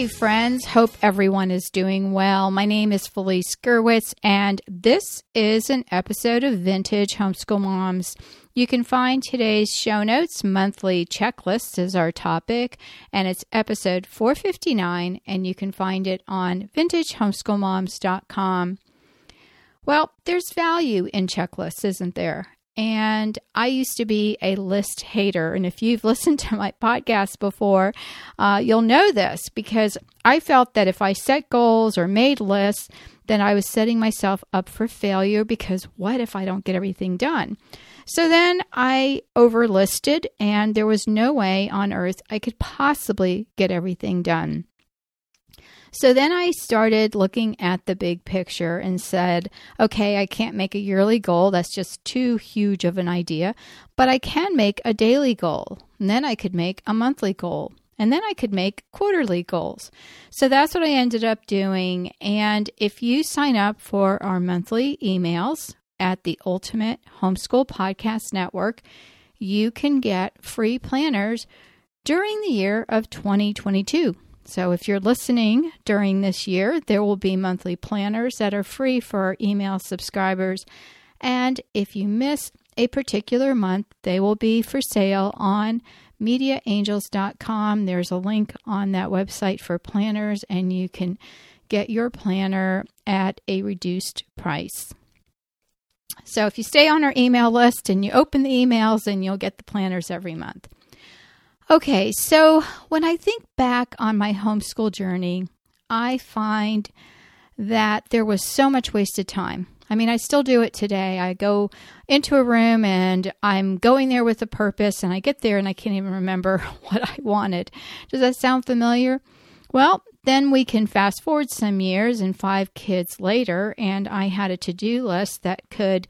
Hey, friends. Hope everyone is doing well. My name is Felice Gerwitz, and this is an episode of Vintage Homeschool Moms. You can find today's show notes, monthly checklist is our topic, and it's episode 459, and you can find it on vintagehomeschoolmoms.com. Well, there's value in checklists, isn't there? And I used to be a list hater. And if you've listened to my podcast before, uh, you'll know this because I felt that if I set goals or made lists, then I was setting myself up for failure because what if I don't get everything done? So then I overlisted, and there was no way on earth I could possibly get everything done. So then I started looking at the big picture and said, okay, I can't make a yearly goal. That's just too huge of an idea. But I can make a daily goal. And then I could make a monthly goal. And then I could make quarterly goals. So that's what I ended up doing. And if you sign up for our monthly emails at the Ultimate Homeschool Podcast Network, you can get free planners during the year of 2022. So if you're listening during this year, there will be monthly planners that are free for our email subscribers. And if you miss a particular month, they will be for sale on mediaangels.com. There's a link on that website for planners, and you can get your planner at a reduced price. So if you stay on our email list and you open the emails, then you'll get the planners every month. Okay, so when I think back on my homeschool journey, I find that there was so much wasted time. I mean, I still do it today. I go into a room and I'm going there with a purpose, and I get there and I can't even remember what I wanted. Does that sound familiar? Well, then we can fast forward some years and five kids later, and I had a to do list that could,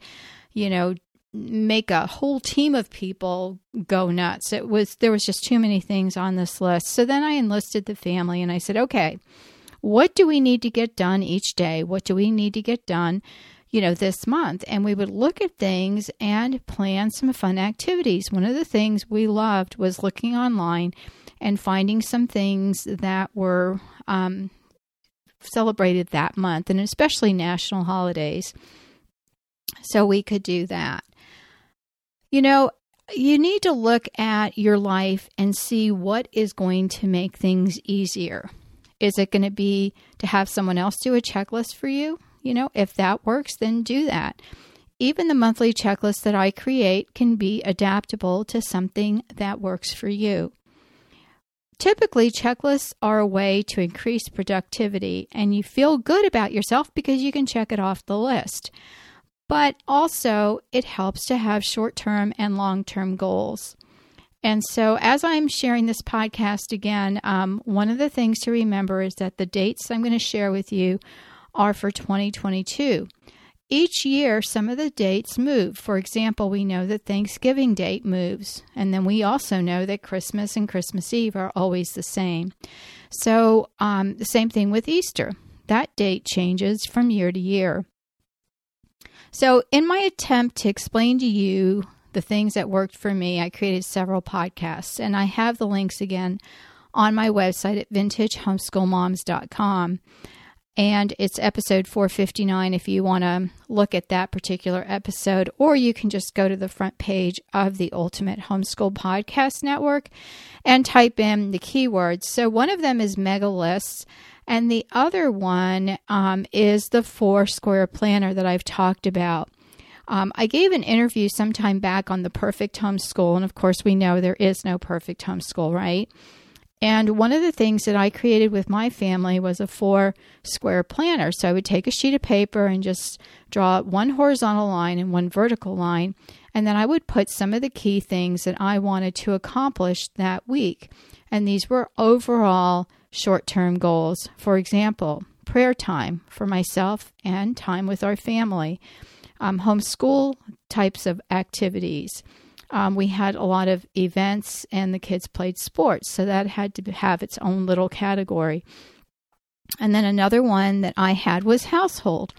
you know, make a whole team of people go nuts. It was there was just too many things on this list. So then I enlisted the family and I said, "Okay, what do we need to get done each day? What do we need to get done, you know, this month?" And we would look at things and plan some fun activities. One of the things we loved was looking online and finding some things that were um, celebrated that month, and especially national holidays. So we could do that. You know, you need to look at your life and see what is going to make things easier. Is it going to be to have someone else do a checklist for you? You know, if that works, then do that. Even the monthly checklist that I create can be adaptable to something that works for you. Typically, checklists are a way to increase productivity, and you feel good about yourself because you can check it off the list but also it helps to have short term and long term goals. And so, as I'm sharing this podcast again, um, one of the things to remember is that the dates I'm going to share with you are for 2022. Each year, some of the dates move. For example, we know that Thanksgiving date moves, and then we also know that Christmas and Christmas Eve are always the same. So, um, the same thing with Easter. That date changes from year to year. So, in my attempt to explain to you the things that worked for me, I created several podcasts, and I have the links again on my website at vintagehomeschoolmoms.com. And it's episode 459 if you want to look at that particular episode, or you can just go to the front page of the Ultimate Homeschool Podcast Network and type in the keywords. So one of them is mega lists, and the other one um, is the four square planner that I've talked about. Um, I gave an interview sometime back on the perfect homeschool, and of course, we know there is no perfect homeschool, right? And one of the things that I created with my family was a four square planner. So I would take a sheet of paper and just draw one horizontal line and one vertical line. And then I would put some of the key things that I wanted to accomplish that week. And these were overall short term goals. For example, prayer time for myself and time with our family, um, homeschool types of activities um, we had a lot of events and the kids played sports. So that had to have its own little category. And then another one that I had was household.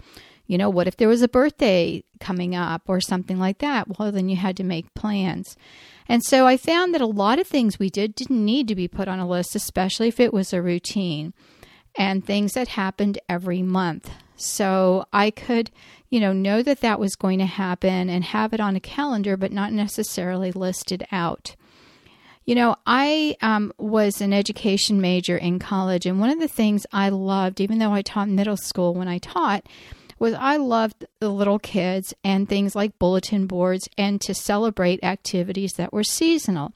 You know, what if there was a birthday coming up or something like that? Well, then you had to make plans. And so I found that a lot of things we did didn't need to be put on a list, especially if it was a routine and things that happened every month. So I could, you know, know that that was going to happen and have it on a calendar, but not necessarily listed out. You know, I um, was an education major in college, and one of the things I loved, even though I taught middle school when I taught, was I loved the little kids and things like bulletin boards and to celebrate activities that were seasonal.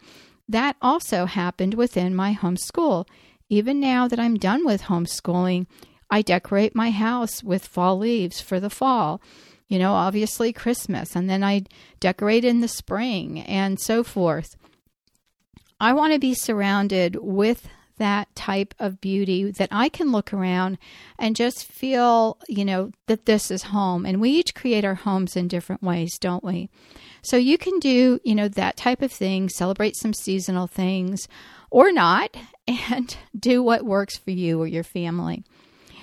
That also happened within my homeschool. Even now that I'm done with homeschooling, I decorate my house with fall leaves for the fall. You know, obviously Christmas, and then I decorate in the spring and so forth. I want to be surrounded with that type of beauty that I can look around and just feel, you know, that this is home. And we each create our homes in different ways, don't we? So you can do, you know, that type of thing, celebrate some seasonal things or not, and do what works for you or your family.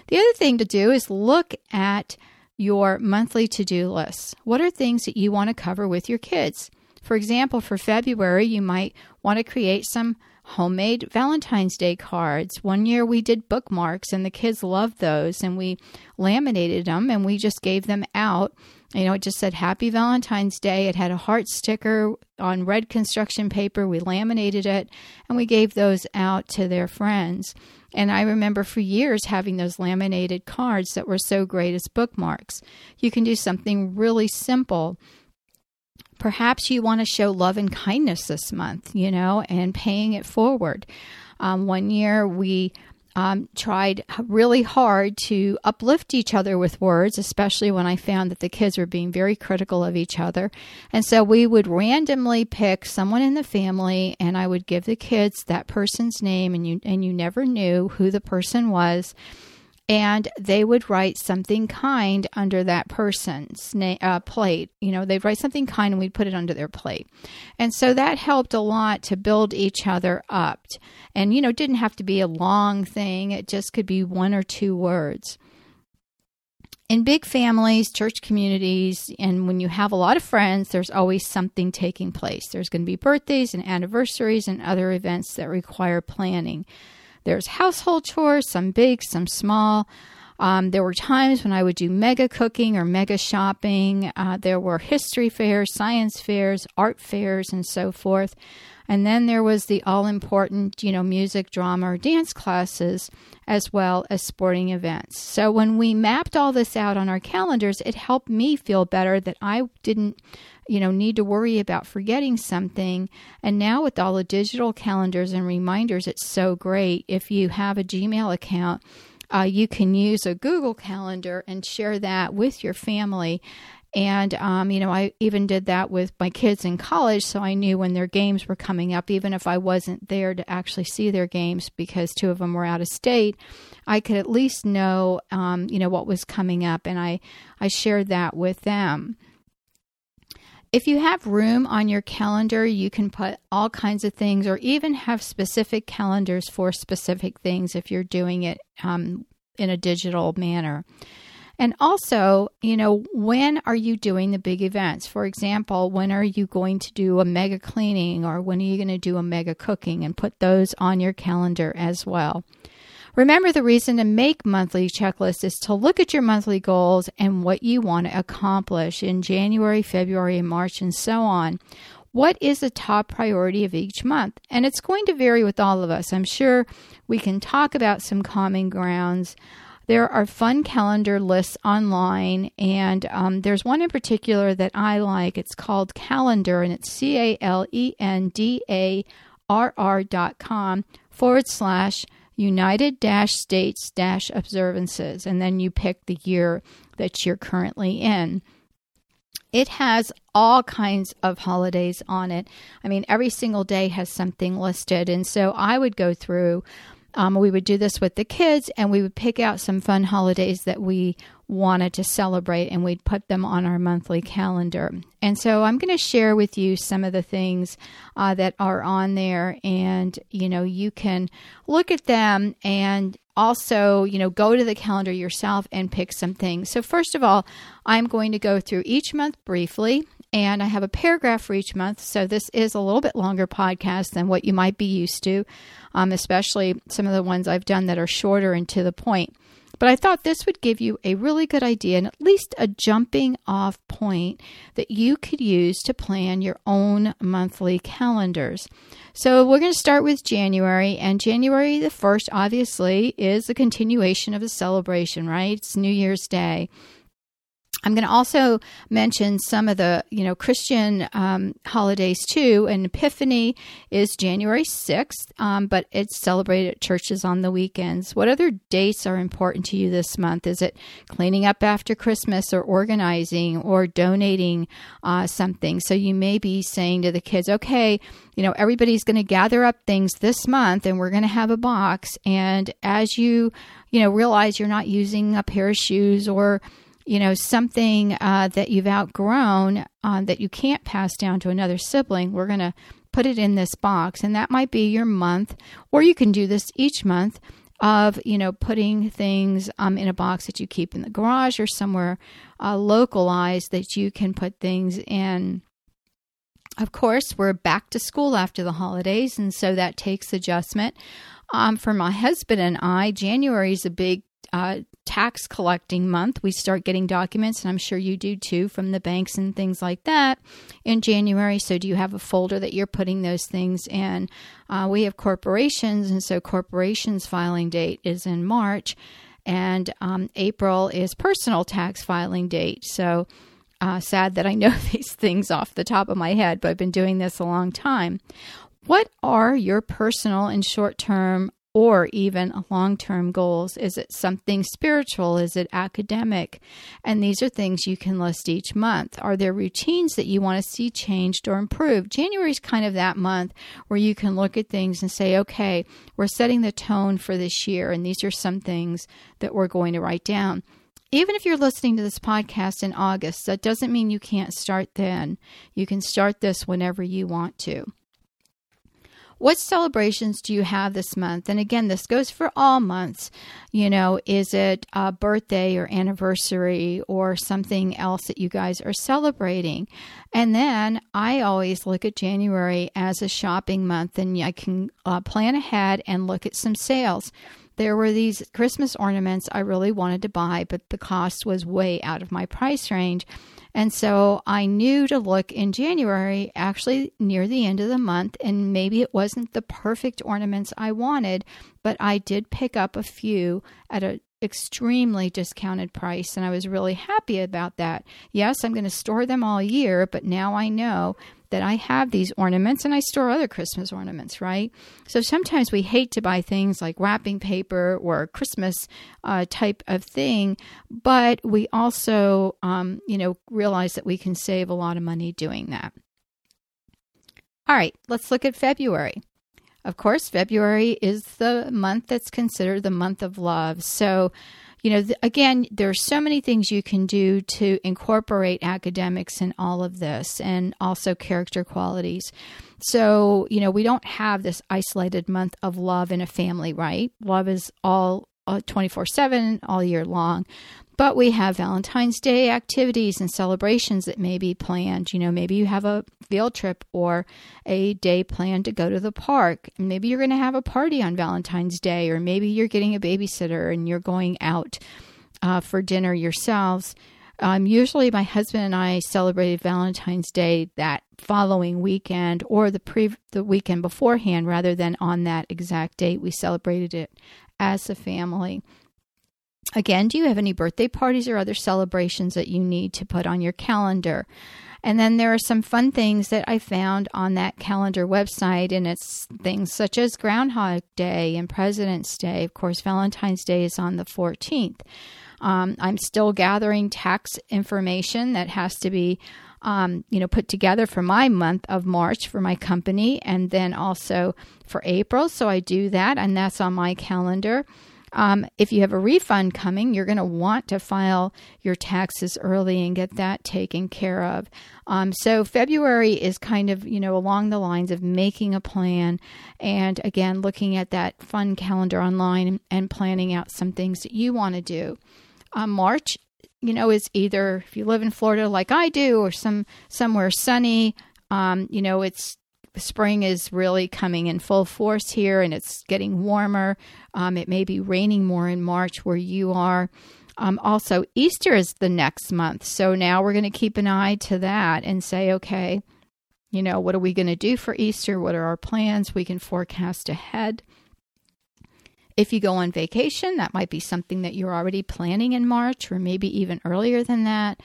The other thing to do is look at your monthly to do list. What are things that you want to cover with your kids? For example, for February, you might want to create some homemade Valentine's Day cards. One year we did bookmarks and the kids loved those and we laminated them and we just gave them out. You know, it just said Happy Valentine's Day. It had a heart sticker on red construction paper. We laminated it and we gave those out to their friends. And I remember for years having those laminated cards that were so great as bookmarks. You can do something really simple. Perhaps you want to show love and kindness this month, you know, and paying it forward. Um, one year we um, tried really hard to uplift each other with words, especially when I found that the kids were being very critical of each other. And so we would randomly pick someone in the family, and I would give the kids that person's name, and you and you never knew who the person was and they would write something kind under that person's na- uh, plate. You know, they'd write something kind and we'd put it under their plate. And so that helped a lot to build each other up. And, you know, didn't have to be a long thing, it just could be one or two words. In big families, church communities, and when you have a lot of friends, there's always something taking place. There's going to be birthdays and anniversaries and other events that require planning. There's household chores, some big, some small. Um, there were times when I would do mega cooking or mega shopping. Uh, there were history fairs, science fairs, art fairs, and so forth. And then there was the all important, you know, music, drama, or dance classes, as well as sporting events. So when we mapped all this out on our calendars, it helped me feel better that I didn't you know need to worry about forgetting something. And now with all the digital calendars and reminders it's so great. If you have a gmail account uh, you can use a google calendar and share that with your family. And um, you know i even did that with my kids in college so i knew when their games were coming up. Even if i wasn't there to actually see their games because two of them were out of state i could at least know um, you know what was coming up and i i shared that with them if you have room on your calendar, you can put all kinds of things or even have specific calendars for specific things if you're doing it um, in a digital manner. And also, you know, when are you doing the big events? For example, when are you going to do a mega cleaning or when are you going to do a mega cooking and put those on your calendar as well. Remember, the reason to make monthly checklists is to look at your monthly goals and what you want to accomplish in January, February, and March, and so on. What is the top priority of each month? And it's going to vary with all of us. I'm sure we can talk about some common grounds. There are fun calendar lists online, and um, there's one in particular that I like. It's called Calendar, and it's C A L E N D A R R dot com forward slash United States observances, and then you pick the year that you're currently in. It has all kinds of holidays on it. I mean, every single day has something listed. And so I would go through um, we would do this with the kids and we would pick out some fun holidays that we wanted to celebrate and we'd put them on our monthly calendar. And so I'm going to share with you some of the things uh, that are on there and you know you can look at them and also, you know, go to the calendar yourself and pick some things. So first of all, I'm going to go through each month briefly and I have a paragraph for each month. So this is a little bit longer podcast than what you might be used to um, especially some of the ones I've done that are shorter and to the point. But I thought this would give you a really good idea and at least a jumping off point that you could use to plan your own monthly calendars. So we're going to start with January, and January the 1st, obviously, is the continuation of the celebration, right? It's New Year's Day. I'm going to also mention some of the, you know, Christian um, holidays too. And Epiphany is January 6th, um, but it's celebrated at churches on the weekends. What other dates are important to you this month? Is it cleaning up after Christmas or organizing or donating uh, something? So you may be saying to the kids, okay, you know, everybody's going to gather up things this month and we're going to have a box. And as you, you know, realize you're not using a pair of shoes or, you know, something uh, that you've outgrown uh, that you can't pass down to another sibling, we're going to put it in this box. And that might be your month, or you can do this each month of, you know, putting things um, in a box that you keep in the garage or somewhere uh, localized that you can put things in. Of course, we're back to school after the holidays, and so that takes adjustment. Um, for my husband and I, January is a big uh, tax collecting month. We start getting documents, and I'm sure you do too, from the banks and things like that in January. So, do you have a folder that you're putting those things in? Uh, we have corporations, and so corporations filing date is in March, and um, April is personal tax filing date. So, uh, sad that I know these things off the top of my head, but I've been doing this a long time. What are your personal and short term or even long term goals? Is it something spiritual? Is it academic? And these are things you can list each month. Are there routines that you want to see changed or improved? January is kind of that month where you can look at things and say, okay, we're setting the tone for this year, and these are some things that we're going to write down. Even if you're listening to this podcast in August, that doesn't mean you can't start then. You can start this whenever you want to. What celebrations do you have this month? And again, this goes for all months. You know, is it a birthday or anniversary or something else that you guys are celebrating? And then I always look at January as a shopping month and I can uh, plan ahead and look at some sales there were these Christmas ornaments I really wanted to buy, but the cost was way out of my price range. And so I knew to look in January, actually near the end of the month, and maybe it wasn't the perfect ornaments I wanted, but I did pick up a few at a extremely discounted price and I was really happy about that. Yes, I'm going to store them all year, but now I know that I have these ornaments and I store other Christmas ornaments, right? So sometimes we hate to buy things like wrapping paper or Christmas uh, type of thing, but we also, um, you know, realize that we can save a lot of money doing that. All right, let's look at February. Of course, February is the month that's considered the month of love. So, you know, th- again, there are so many things you can do to incorporate academics in all of this and also character qualities. So, you know, we don't have this isolated month of love in a family, right? Love is all 24 7 all year long. But we have Valentine's Day activities and celebrations that may be planned. You know, maybe you have a field trip or a day planned to go to the park. Maybe you're going to have a party on Valentine's Day, or maybe you're getting a babysitter and you're going out uh, for dinner yourselves. Um, usually, my husband and I celebrated Valentine's Day that following weekend or the pre the weekend beforehand, rather than on that exact date. We celebrated it as a family. Again, do you have any birthday parties or other celebrations that you need to put on your calendar? And then there are some fun things that I found on that calendar website, and it's things such as Groundhog Day and President's Day. Of course, Valentine's Day is on the 14th. Um, I'm still gathering tax information that has to be, um, you know, put together for my month of March for my company, and then also for April. So I do that, and that's on my calendar. Um, if you have a refund coming, you're going to want to file your taxes early and get that taken care of. Um, so February is kind of you know along the lines of making a plan, and again looking at that fun calendar online and, planning out some things that you want to do. Um, March, you know, is either if you live in Florida like I do, or some somewhere sunny. Um, you know, it's spring is really coming in full force here and it's getting warmer. Um, it may be raining more in March where you are. Um, also, Easter is the next month. So now we're going to keep an eye to that and say, okay, you know, what are we going to do for Easter? What are our plans? We can forecast ahead. If you go on vacation, that might be something that you're already planning in March or maybe even earlier than that.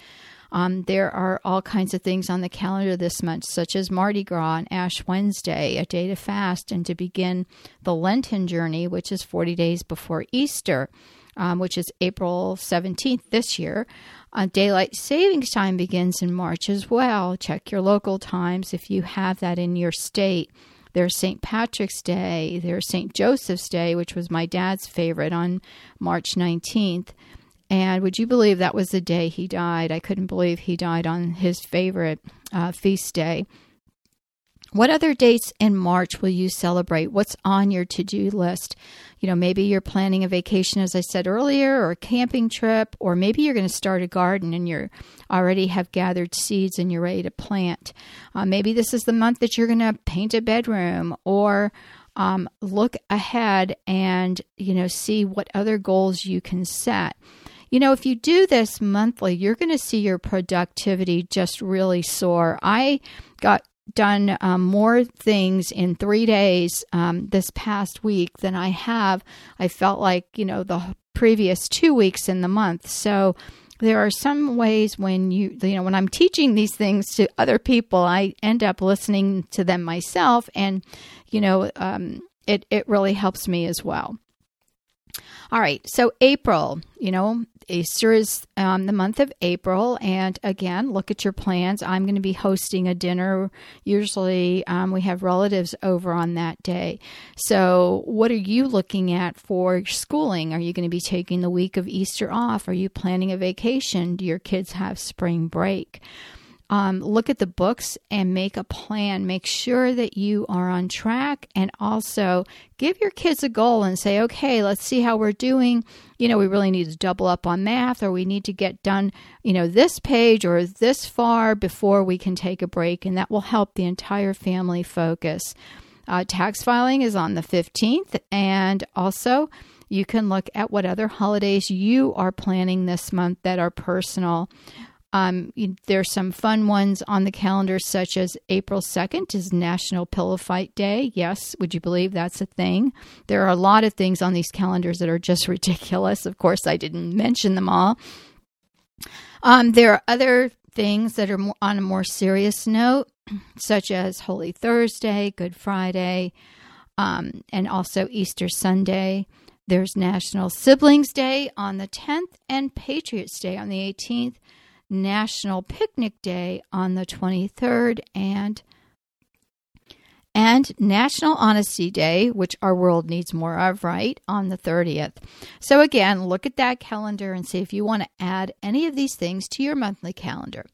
Um, there are all kinds of things on the calendar this month, such as Mardi Gras and Ash Wednesday, a day to fast and to begin the Lenten journey, which is 40 days before Easter, um, which is April 17th this year. Uh, daylight savings time begins in March as well. Check your local times if you have that in your state. There's St. Patrick's Day. There's St. Joseph's Day, which was my dad's favorite on March 19th. And would you believe that was the day he died? I couldn't believe he died on his favorite uh, feast day. What other dates in March will you celebrate? What's on your to do list? You know, maybe you're planning a vacation, as I said earlier, or a camping trip, or maybe you're going to start a garden and you already have gathered seeds and you're ready to plant. Uh, maybe this is the month that you're going to paint a bedroom or um, look ahead and, you know, see what other goals you can set. You know, if you do this monthly, you're going to see your productivity just really soar. I got done um, more things in three days um, this past week than I have. I felt like, you know, the previous two weeks in the month. So, there are some ways when you you know when i'm teaching these things to other people i end up listening to them myself and you know um, it, it really helps me as well all right, so April, you know, Easter is um, the month of April. And again, look at your plans. I'm going to be hosting a dinner. Usually um, we have relatives over on that day. So, what are you looking at for schooling? Are you going to be taking the week of Easter off? Are you planning a vacation? Do your kids have spring break? Um, look at the books and make a plan. Make sure that you are on track and also give your kids a goal and say, okay, let's see how we're doing. You know, we really need to double up on math or we need to get done, you know, this page or this far before we can take a break. And that will help the entire family focus. Uh, tax filing is on the 15th. And also, you can look at what other holidays you are planning this month that are personal. Um, there's some fun ones on the calendar, such as April 2nd is National Pillow Fight Day. Yes, would you believe that's a thing? There are a lot of things on these calendars that are just ridiculous. Of course, I didn't mention them all. Um, there are other things that are on a more serious note, such as Holy Thursday, Good Friday, um, and also Easter Sunday. There's National Siblings Day on the 10th and Patriots Day on the 18th. National Picnic Day on the 23rd and and National Honesty Day, which our world needs more of, right, on the 30th. So, again, look at that calendar and see if you want to add any of these things to your monthly calendar.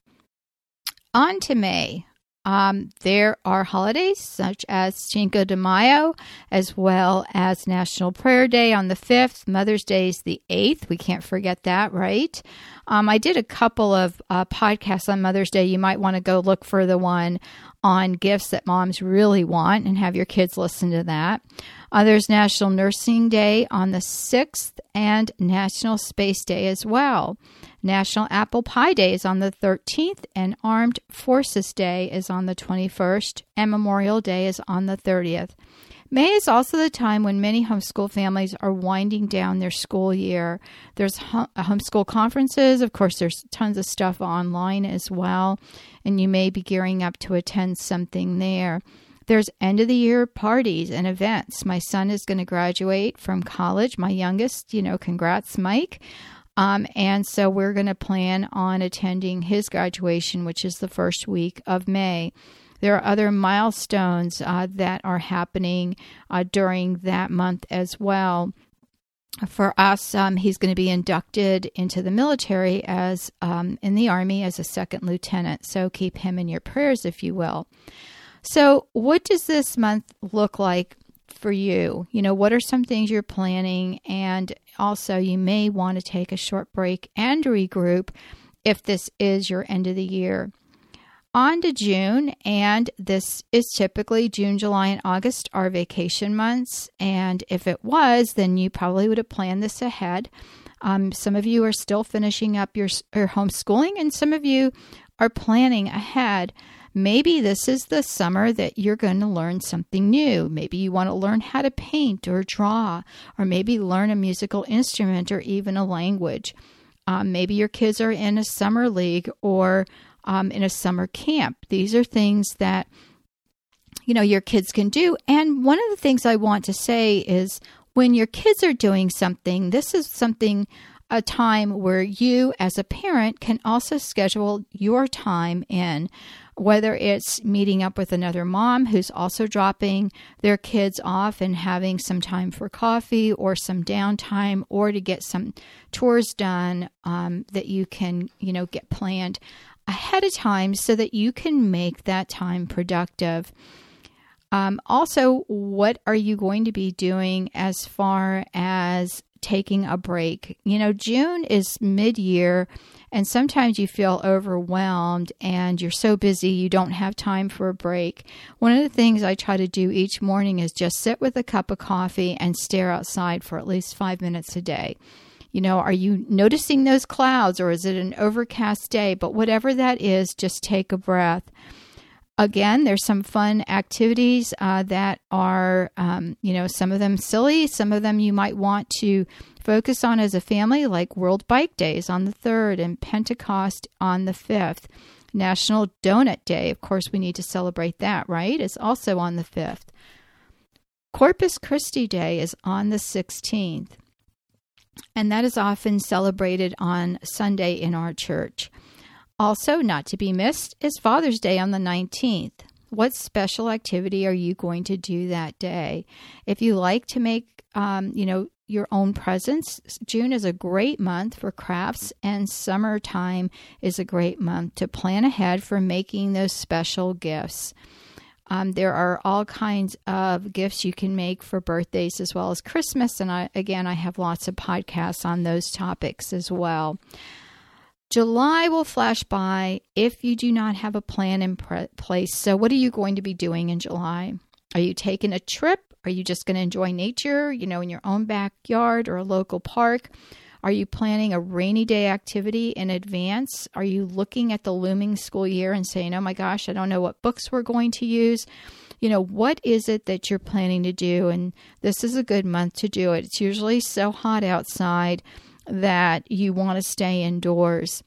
On to May. Um, there are holidays such as Cinco de Mayo, as well as National Prayer Day on the 5th. Mother's Day is the 8th. We can't forget that, right? Um, I did a couple of uh, podcasts on Mother's Day. You might want to go look for the one on gifts that moms really want and have your kids listen to that. Uh, there's National Nursing Day on the 6th and National Space Day as well. National Apple Pie Day is on the 13th, and Armed Forces Day is on the 21st, and Memorial Day is on the 30th. May is also the time when many homeschool families are winding down their school year. There's uh, homeschool conferences, of course, there's tons of stuff online as well, and you may be gearing up to attend something there. There's end of the year parties and events. My son is going to graduate from college, my youngest, you know, congrats, Mike. Um, and so we're going to plan on attending his graduation, which is the first week of May. There are other milestones uh, that are happening uh, during that month as well. For us, um, he's going to be inducted into the military as um, in the Army as a second lieutenant. So keep him in your prayers, if you will. So, what does this month look like for you? You know, what are some things you're planning? And also, you may want to take a short break and regroup if this is your end of the year. On to June, and this is typically June, July, and August are vacation months. And if it was, then you probably would have planned this ahead. Um, some of you are still finishing up your, your homeschooling, and some of you are planning ahead. Maybe this is the summer that you're going to learn something new. Maybe you want to learn how to paint or draw, or maybe learn a musical instrument or even a language. Um, maybe your kids are in a summer league or um, in a summer camp. These are things that you know your kids can do. And one of the things I want to say is when your kids are doing something, this is something a time where you as a parent can also schedule your time in whether it's meeting up with another mom who's also dropping their kids off and having some time for coffee or some downtime or to get some tours done um, that you can, you know, get planned ahead of time so that you can make that time productive. Um, also, what are you going to be doing as far as taking a break? You know, June is mid year and sometimes you feel overwhelmed and you're so busy you don't have time for a break. One of the things I try to do each morning is just sit with a cup of coffee and stare outside for at least five minutes a day. You know, are you noticing those clouds or is it an overcast day? But whatever that is, just take a breath. Again, there's some fun activities uh, that are, um, you know, some of them silly, some of them you might want to focus on as a family, like World Bike Days on the 3rd and Pentecost on the 5th. National Donut Day, of course, we need to celebrate that, right? It's also on the 5th. Corpus Christi Day is on the 16th, and that is often celebrated on Sunday in our church. Also, not to be missed, is Father's Day on the 19th. What special activity are you going to do that day? If you like to make, um, you know, your own presents. June is a great month for crafts, and summertime is a great month to plan ahead for making those special gifts. Um, there are all kinds of gifts you can make for birthdays as well as Christmas, and I, again, I have lots of podcasts on those topics as well. July will flash by if you do not have a plan in pre- place. So, what are you going to be doing in July? Are you taking a trip? Are you just going to enjoy nature, you know, in your own backyard or a local park? Are you planning a rainy day activity in advance? Are you looking at the looming school year and saying, oh my gosh, I don't know what books we're going to use? You know, what is it that you're planning to do? And this is a good month to do it. It's usually so hot outside that you want to stay indoors.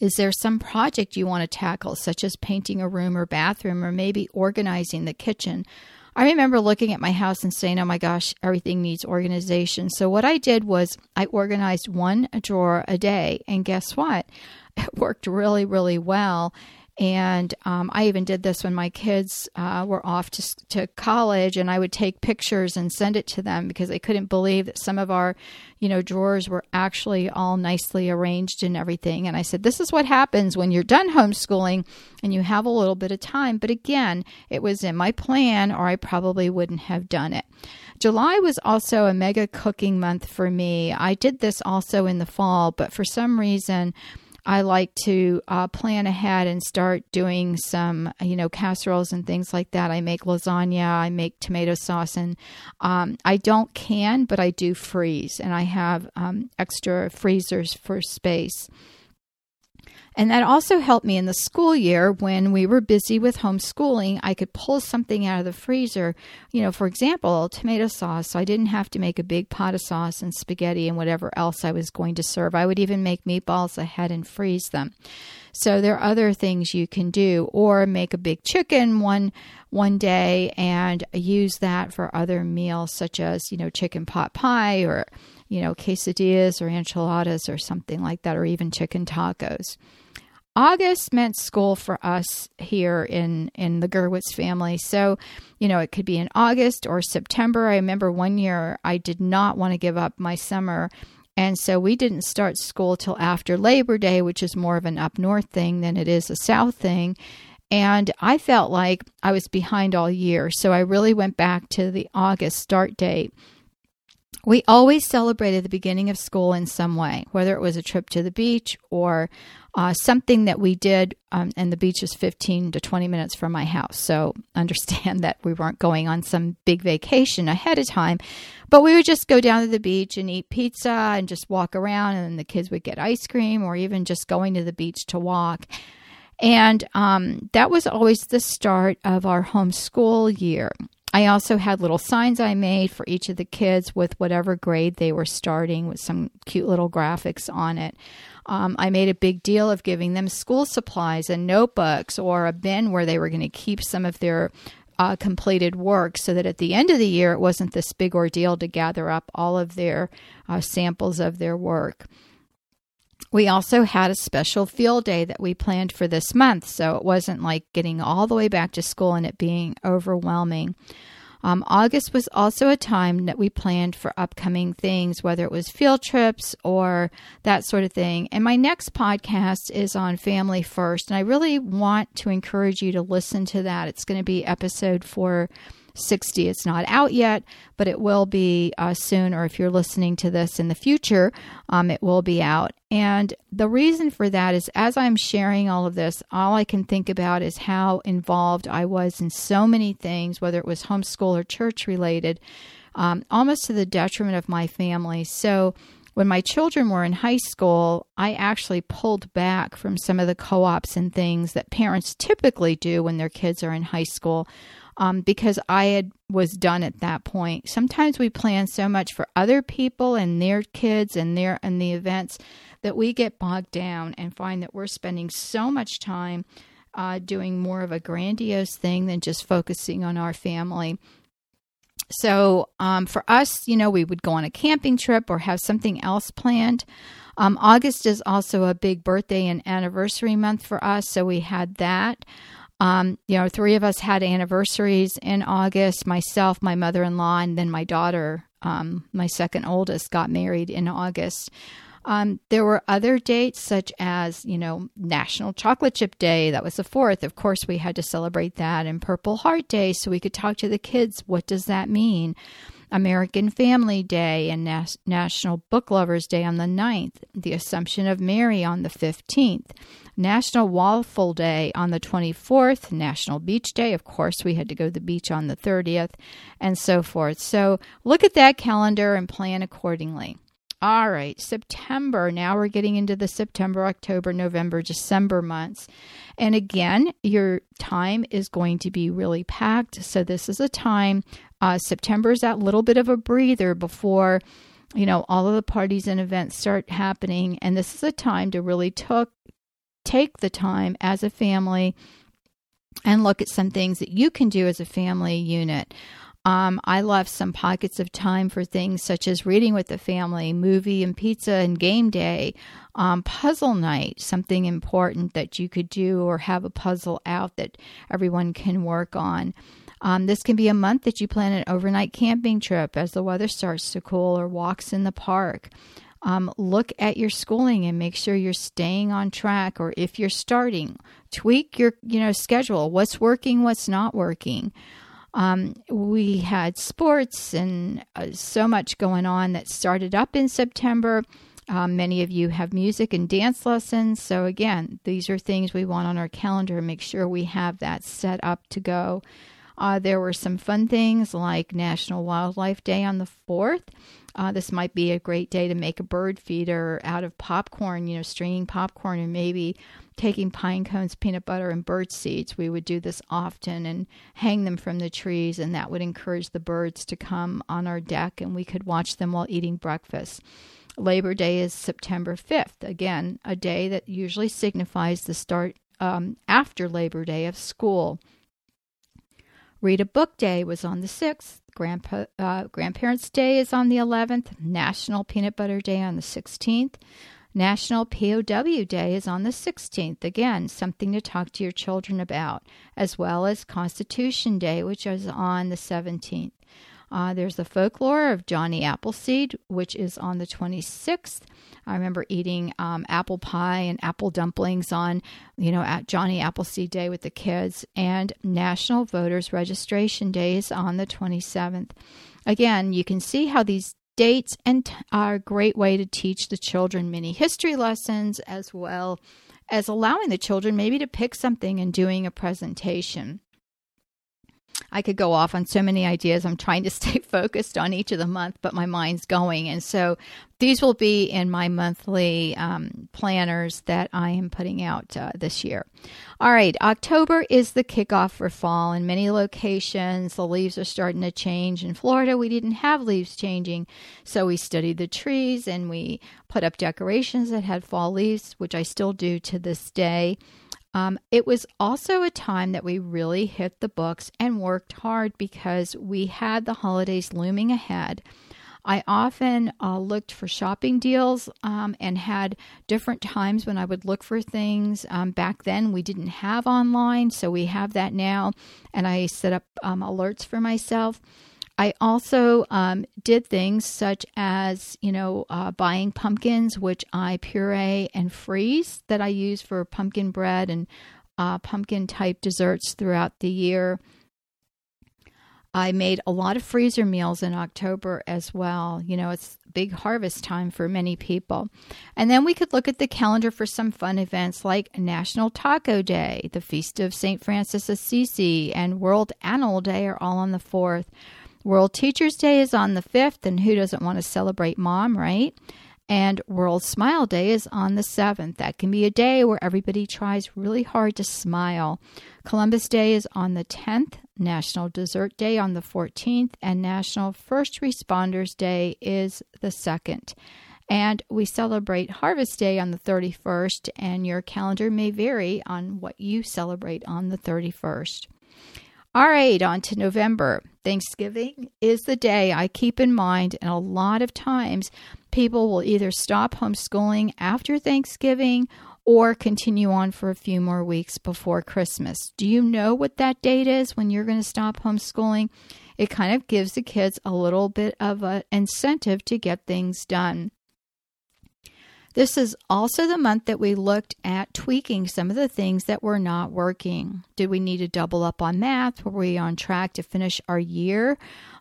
Is there some project you want to tackle, such as painting a room or bathroom, or maybe organizing the kitchen? I remember looking at my house and saying, oh my gosh, everything needs organization. So, what I did was I organized one drawer a day. And guess what? It worked really, really well. And um, I even did this when my kids uh, were off to, to college, and I would take pictures and send it to them because I couldn't believe that some of our, you know, drawers were actually all nicely arranged and everything. And I said, This is what happens when you're done homeschooling and you have a little bit of time. But again, it was in my plan, or I probably wouldn't have done it. July was also a mega cooking month for me. I did this also in the fall, but for some reason, I like to uh, plan ahead and start doing some, you know, casseroles and things like that. I make lasagna, I make tomato sauce, and um, I don't can, but I do freeze, and I have um, extra freezers for space. And that also helped me in the school year when we were busy with homeschooling. I could pull something out of the freezer, you know, for example, tomato sauce. So I didn't have to make a big pot of sauce and spaghetti and whatever else I was going to serve. I would even make meatballs ahead and freeze them. So there are other things you can do, or make a big chicken one one day and use that for other meals, such as you know chicken pot pie or you know quesadillas or enchiladas or something like that, or even chicken tacos. August meant school for us here in in the Gerwitz family. So, you know, it could be in August or September. I remember one year I did not want to give up my summer. And so we didn't start school till after Labor Day, which is more of an up north thing than it is a south thing. And I felt like I was behind all year. So I really went back to the August start date. We always celebrated the beginning of school in some way, whether it was a trip to the beach or uh, something that we did, um, and the beach is 15 to 20 minutes from my house. So understand that we weren't going on some big vacation ahead of time, but we would just go down to the beach and eat pizza and just walk around, and the kids would get ice cream or even just going to the beach to walk. And um, that was always the start of our homeschool year. I also had little signs I made for each of the kids with whatever grade they were starting with some cute little graphics on it. Um, I made a big deal of giving them school supplies and notebooks or a bin where they were going to keep some of their uh, completed work so that at the end of the year it wasn't this big ordeal to gather up all of their uh, samples of their work. We also had a special field day that we planned for this month, so it wasn't like getting all the way back to school and it being overwhelming. Um, August was also a time that we planned for upcoming things, whether it was field trips or that sort of thing. And my next podcast is on family first, and I really want to encourage you to listen to that. It's going to be episode four 60. It's not out yet, but it will be uh, soon, or if you're listening to this in the future, um, it will be out. And the reason for that is as I'm sharing all of this, all I can think about is how involved I was in so many things, whether it was homeschool or church related, um, almost to the detriment of my family. So, when my children were in high school, I actually pulled back from some of the co ops and things that parents typically do when their kids are in high school um, because I had was done at that point. Sometimes we plan so much for other people and their kids and their and the events that we get bogged down and find that we're spending so much time uh, doing more of a grandiose thing than just focusing on our family. So um, for us, you know, we would go on a camping trip or have something else planned. Um, August is also a big birthday and anniversary month for us, so we had that. Um, you know, three of us had anniversaries in August myself, my mother in law, and then my daughter, um, my second oldest, got married in August. Um, there were other dates such as, you know, National Chocolate Chip Day. That was the fourth. Of course, we had to celebrate that, and Purple Heart Day, so we could talk to the kids. What does that mean? American Family Day and Nas- National Book Lovers Day on the 9th, the Assumption of Mary on the 15th, National Waffle Day on the 24th, National Beach Day. Of course, we had to go to the beach on the 30th, and so forth. So look at that calendar and plan accordingly. All right, September. Now we're getting into the September, October, November, December months. And again, your time is going to be really packed. So this is a time, uh, September is that little bit of a breather before, you know, all of the parties and events start happening. And this is a time to really took, take the time as a family and look at some things that you can do as a family unit. Um, I left some pockets of time for things such as reading with the family, movie and pizza and game day, um, puzzle night, something important that you could do or have a puzzle out that everyone can work on. Um, this can be a month that you plan an overnight camping trip as the weather starts to cool or walks in the park. Um, look at your schooling and make sure you're staying on track or if you're starting tweak your you know schedule what's working what's not working um, we had sports and uh, so much going on that started up in September. Um, many of you have music and dance lessons. So, again, these are things we want on our calendar. And make sure we have that set up to go. Uh, there were some fun things like National Wildlife Day on the 4th. Uh, this might be a great day to make a bird feeder out of popcorn, you know, stringing popcorn and maybe taking pine cones, peanut butter, and bird seeds. We would do this often and hang them from the trees, and that would encourage the birds to come on our deck and we could watch them while eating breakfast. Labor Day is September 5th. Again, a day that usually signifies the start um, after Labor Day of school. Read a Book Day was on the 6th. Grandpa, uh, Grandparents' Day is on the 11th. National Peanut Butter Day on the 16th. National POW Day is on the 16th. Again, something to talk to your children about, as well as Constitution Day, which is on the 17th. Uh, there's the folklore of Johnny Appleseed, which is on the 26th. I remember eating um, apple pie and apple dumplings on, you know, at Johnny Appleseed Day with the kids. And National Voters Registration Day is on the 27th. Again, you can see how these dates and t- are a great way to teach the children many history lessons as well as allowing the children maybe to pick something and doing a presentation. I could go off on so many ideas. I'm trying to stay focused on each of the month, but my mind's going. And so these will be in my monthly um, planners that I am putting out uh, this year. All right, October is the kickoff for fall. In many locations, the leaves are starting to change. In Florida, we didn't have leaves changing, so we studied the trees and we put up decorations that had fall leaves, which I still do to this day. Um, it was also a time that we really hit the books and worked hard because we had the holidays looming ahead. I often uh, looked for shopping deals um, and had different times when I would look for things. Um, back then, we didn't have online, so we have that now, and I set up um, alerts for myself. I also um, did things such as, you know, uh, buying pumpkins, which I puree and freeze that I use for pumpkin bread and uh, pumpkin type desserts throughout the year. I made a lot of freezer meals in October as well. You know, it's big harvest time for many people. And then we could look at the calendar for some fun events like National Taco Day, the Feast of St. Francis Assisi, and World Animal Day are all on the 4th. World Teachers Day is on the 5th, and who doesn't want to celebrate mom, right? And World Smile Day is on the 7th. That can be a day where everybody tries really hard to smile. Columbus Day is on the 10th, National Dessert Day on the 14th, and National First Responders Day is the 2nd. And we celebrate Harvest Day on the 31st, and your calendar may vary on what you celebrate on the 31st. All right, on to November. Thanksgiving is the day I keep in mind, and a lot of times people will either stop homeschooling after Thanksgiving or continue on for a few more weeks before Christmas. Do you know what that date is when you're going to stop homeschooling? It kind of gives the kids a little bit of an incentive to get things done. This is also the month that we looked at tweaking some of the things that were not working. Did we need to double up on math? Were we on track to finish our year?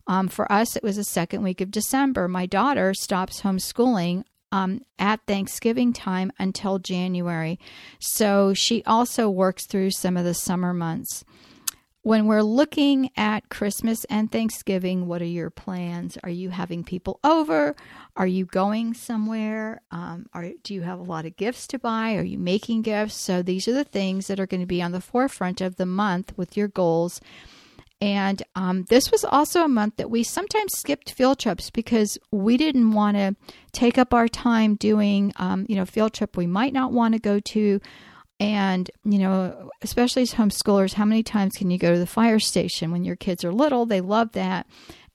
Um, for us, it was the second week of December. My daughter stops homeschooling um, at Thanksgiving time until January. So she also works through some of the summer months. When we're looking at Christmas and Thanksgiving, what are your plans? Are you having people over? Are you going somewhere? Um, are, do you have a lot of gifts to buy? Are you making gifts? So, these are the things that are going to be on the forefront of the month with your goals. And um, this was also a month that we sometimes skipped field trips because we didn't want to take up our time doing, um, you know, field trip we might not want to go to And, you know, especially as homeschoolers, how many times can you go to the fire station when your kids are little? They love that.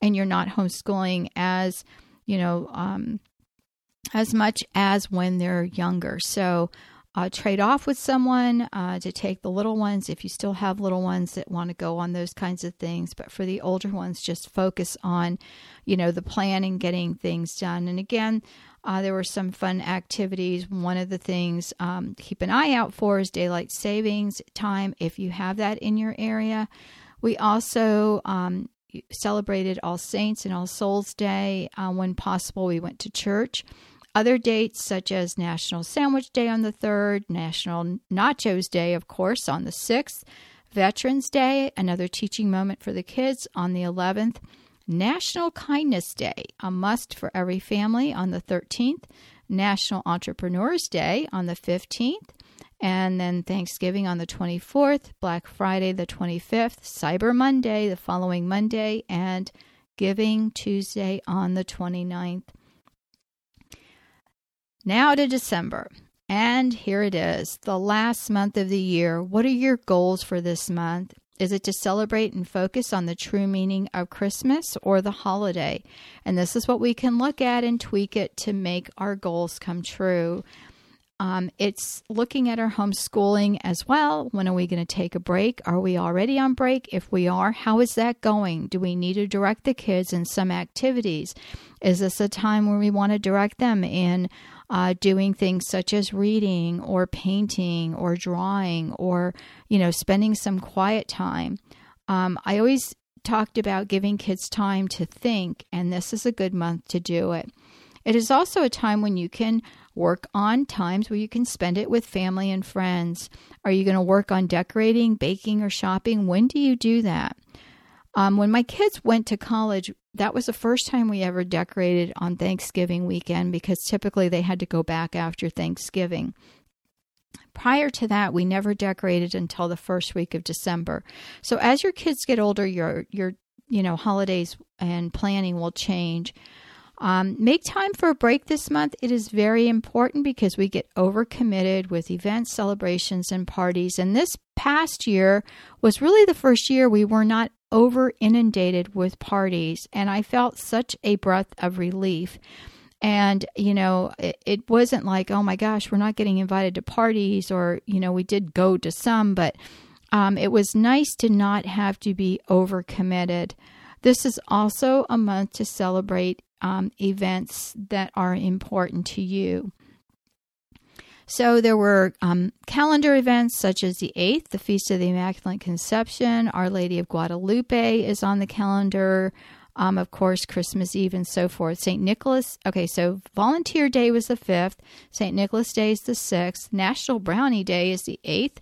And you're not homeschooling as, you know, um, as much as when they're younger. So, uh, trade off with someone uh, to take the little ones if you still have little ones that want to go on those kinds of things. But for the older ones, just focus on, you know, the plan and getting things done. And again, uh, there were some fun activities. One of the things um, keep an eye out for is daylight savings time if you have that in your area. We also um, celebrated All Saints and All Souls Day. Uh, when possible, we went to church. Other dates, such as National Sandwich Day on the 3rd, National Nachos Day, of course, on the 6th, Veterans Day, another teaching moment for the kids on the 11th, National Kindness Day, a must for every family on the 13th, National Entrepreneurs Day on the 15th, and then Thanksgiving on the 24th, Black Friday the 25th, Cyber Monday the following Monday, and Giving Tuesday on the 29th. Now to December. And here it is, the last month of the year. What are your goals for this month? Is it to celebrate and focus on the true meaning of Christmas or the holiday? And this is what we can look at and tweak it to make our goals come true. Um, it's looking at our homeschooling as well. When are we going to take a break? Are we already on break? If we are, how is that going? Do we need to direct the kids in some activities? Is this a time where we want to direct them in uh, doing things such as reading or painting or drawing or, you know, spending some quiet time. Um, I always talked about giving kids time to think, and this is a good month to do it. It is also a time when you can work on times where you can spend it with family and friends. Are you going to work on decorating, baking, or shopping? When do you do that? Um, when my kids went to college, that was the first time we ever decorated on Thanksgiving weekend because typically they had to go back after Thanksgiving. Prior to that, we never decorated until the first week of December. So as your kids get older, your your you know holidays and planning will change. Um, make time for a break this month. It is very important because we get overcommitted with events, celebrations, and parties. And this past year was really the first year we were not over inundated with parties, and I felt such a breath of relief. And, you know, it, it, wasn't like, oh my gosh, we're not getting invited to parties, or, you know, we did go to some, but um, it was nice to not have to be overcommitted. This is also a month to celebrate um, events that are important to you. So there were um, calendar events such as the 8th, the Feast of the Immaculate Conception. Our Lady of Guadalupe is on the calendar. Um, of course, Christmas Eve and so forth. St. Nicholas, okay, so Volunteer Day was the 5th, St. Nicholas Day is the 6th, National Brownie Day is the 8th,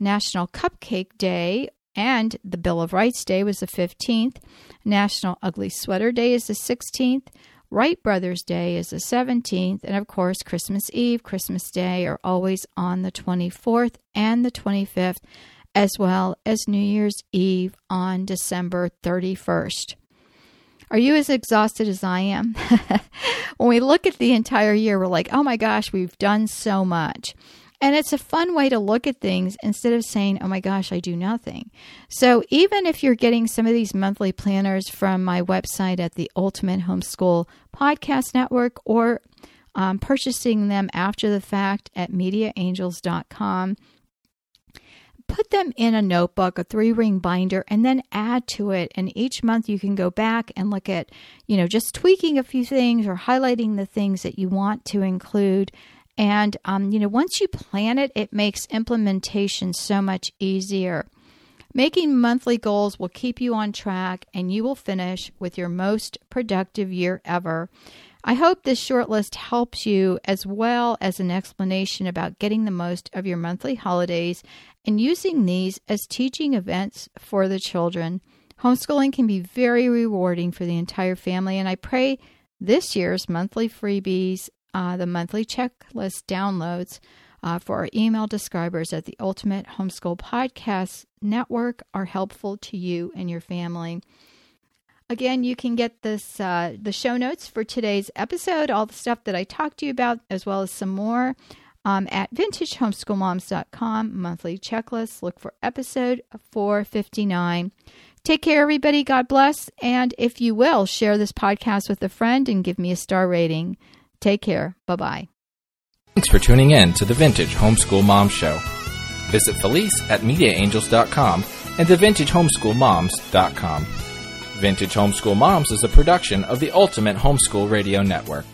National Cupcake Day and the Bill of Rights Day was the 15th, National Ugly Sweater Day is the 16th, Wright Brothers Day is the 17th, and of course, Christmas Eve, Christmas Day are always on the 24th and the 25th, as well as New Year's Eve on December 31st. Are you as exhausted as I am? when we look at the entire year, we're like, oh my gosh, we've done so much. And it's a fun way to look at things instead of saying, oh my gosh, I do nothing. So even if you're getting some of these monthly planners from my website at the Ultimate Homeschool Podcast Network or um, purchasing them after the fact at mediaangels.com, put them in a notebook, a three ring binder, and then add to it. And each month you can go back and look at, you know, just tweaking a few things or highlighting the things that you want to include and, um, you know, once you plan it, it makes implementation so much easier. Making monthly goals will keep you on track and you will finish with your most productive year ever. I hope this short list helps you as well as an explanation about getting the most of your monthly holidays and using these as teaching events for the children. Homeschooling can be very rewarding for the entire family, and I pray this year's monthly freebies uh, the monthly checklist downloads uh, for our email describers at the Ultimate Homeschool Podcast Network are helpful to you and your family. Again, you can get this uh, the show notes for today's episode, all the stuff that I talked to you about, as well as some more um, at vintagehomeschoolmoms.com, monthly checklist. Look for episode 459. Take care, everybody. God bless. And if you will, share this podcast with a friend and give me a star rating. Take care. Bye bye. Thanks for tuning in to the Vintage Homeschool Mom Show. Visit Felice at MediaAngels.com and TheVintageHomeschoolMoms.com. Vintage Homeschool Moms is a production of the Ultimate Homeschool Radio Network.